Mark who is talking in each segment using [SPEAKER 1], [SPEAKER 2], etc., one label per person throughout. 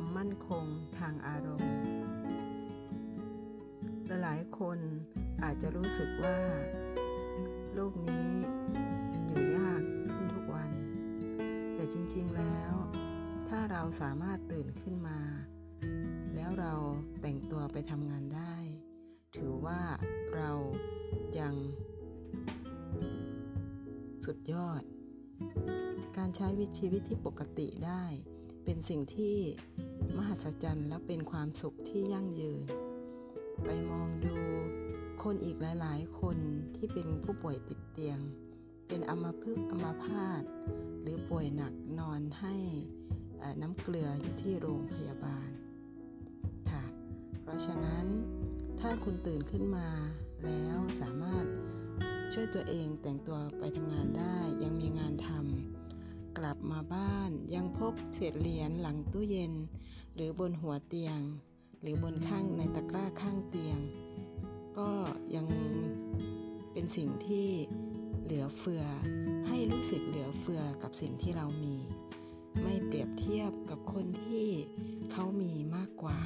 [SPEAKER 1] ความมั่นคงทางอารมณ์ หลายคนอาจจะรู้สึกว่า โลกนี้อยู่ยากขึ้นทุกวัน แต่จริงๆแล้ว ถ้าเราสามารถตื่นขึ้นมา แล้วเราแต่งตัวไปทำงานได้ ถือว่าเรายัง สุดยอด การใช้วิชีวิตที่ปกติได้ เป็นสิ่งที่มหัศจรรย์และเป็นความสุขที่ยั่งยืน ไปมองดูคนอีกหลาย ๆ คนที่เป็นผู้ป่วยติดเตียง เป็นอัมพฤกษ์อัมพาตหรือป่วยหนักนอนให้น้ำเกลืออยู่ที่โรงพยาบาลค่ะ เพราะฉะนั้นถ้าคุณตื่นขึ้นมาแล้วสามารถช่วยตัวเองแต่งตัวไปทำงานได้ยังมีงานทำ กลับมาบ้าน ยังพบเศษเหรียญหลังตู้เย็น หรือบนหัวเตียง หรือบนข้างในตะกร้าข้างเตียง ก็ยังเป็นสิ่งที่เหลือเฟือ ให้รู้สึกเหลือเฟือกับสิ่งที่เรามี ไม่เปรียบเทียบกับคนที่เขามีมากกว่า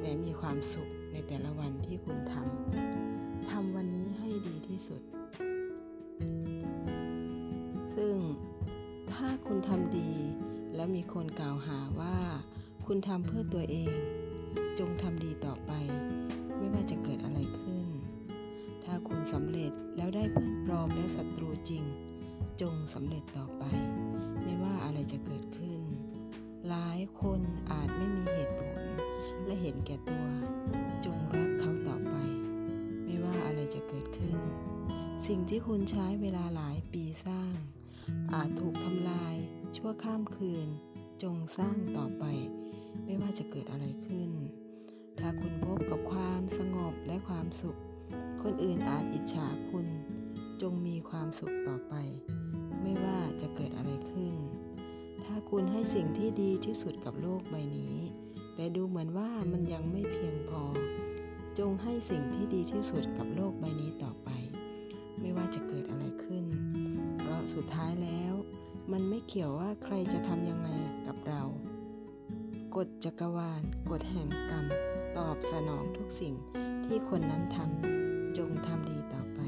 [SPEAKER 1] แต่มีความสุขในแต่ละวันที่คุณทำทำวันนี้ให้ดีที่สุด ซึ่ง ถ้าคุณทำดี แล้วมีคนกล่าวหาว่า คุณทำเพื่อตัวเอง จงทำดีต่อไป ไม่ว่าจะเกิดอะไรขึ้น ถ้าคุณสำเร็จแล้วได้เพื่อนปลอมและศัตรูจริง จงสำเร็จต่อไป ไม่ว่าอะไรจะเกิดขึ้น หลายคนอาจไม่มีเหตุผล และเห็นแก่ตัว จงรักเขาต่อไป ไม่ว่าอะไรจะเกิดขึ้น สิ่งที่คุณใช้เวลาหลายปีสร้าง อาจถูกทำลาย ชั่วข้ามคืน จงสร้างต่อไป ไม่ว่าจะเกิดอะไรขึ้น ถ้าคุณพบกับความสงบและความสุข คนอื่นอาจอิจฉาคุณ จงมีความสุขต่อไป ไม่ว่าจะเกิดอะไรขึ้น ถ้าคุณให้สิ่งที่ดีที่สุดกับโลกใบนี้ แต่ดูเหมือนว่ามันยังไม่เพียงพอ จงให้สิ่งที่ดีที่สุดกับโลกใบนี้ต่อไป ไม่ว่าจะเกิดอะไรขึ้น สุดท้ายแล้ว มันไม่เกี่ยวว่าใครจะทำยังไงกับเรา กฎจักรวาลกฎแห่งกรรม ตอบสนองทุกสิ่งที่คนนั้นทำจงทำดีต่อไป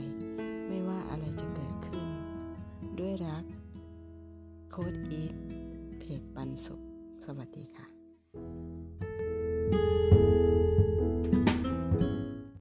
[SPEAKER 1] ไม่ว่าอะไรจะเกิดขึ้น ด้วยรัก โค้ดอีทเพจปันสุข สวัสดีค่ะ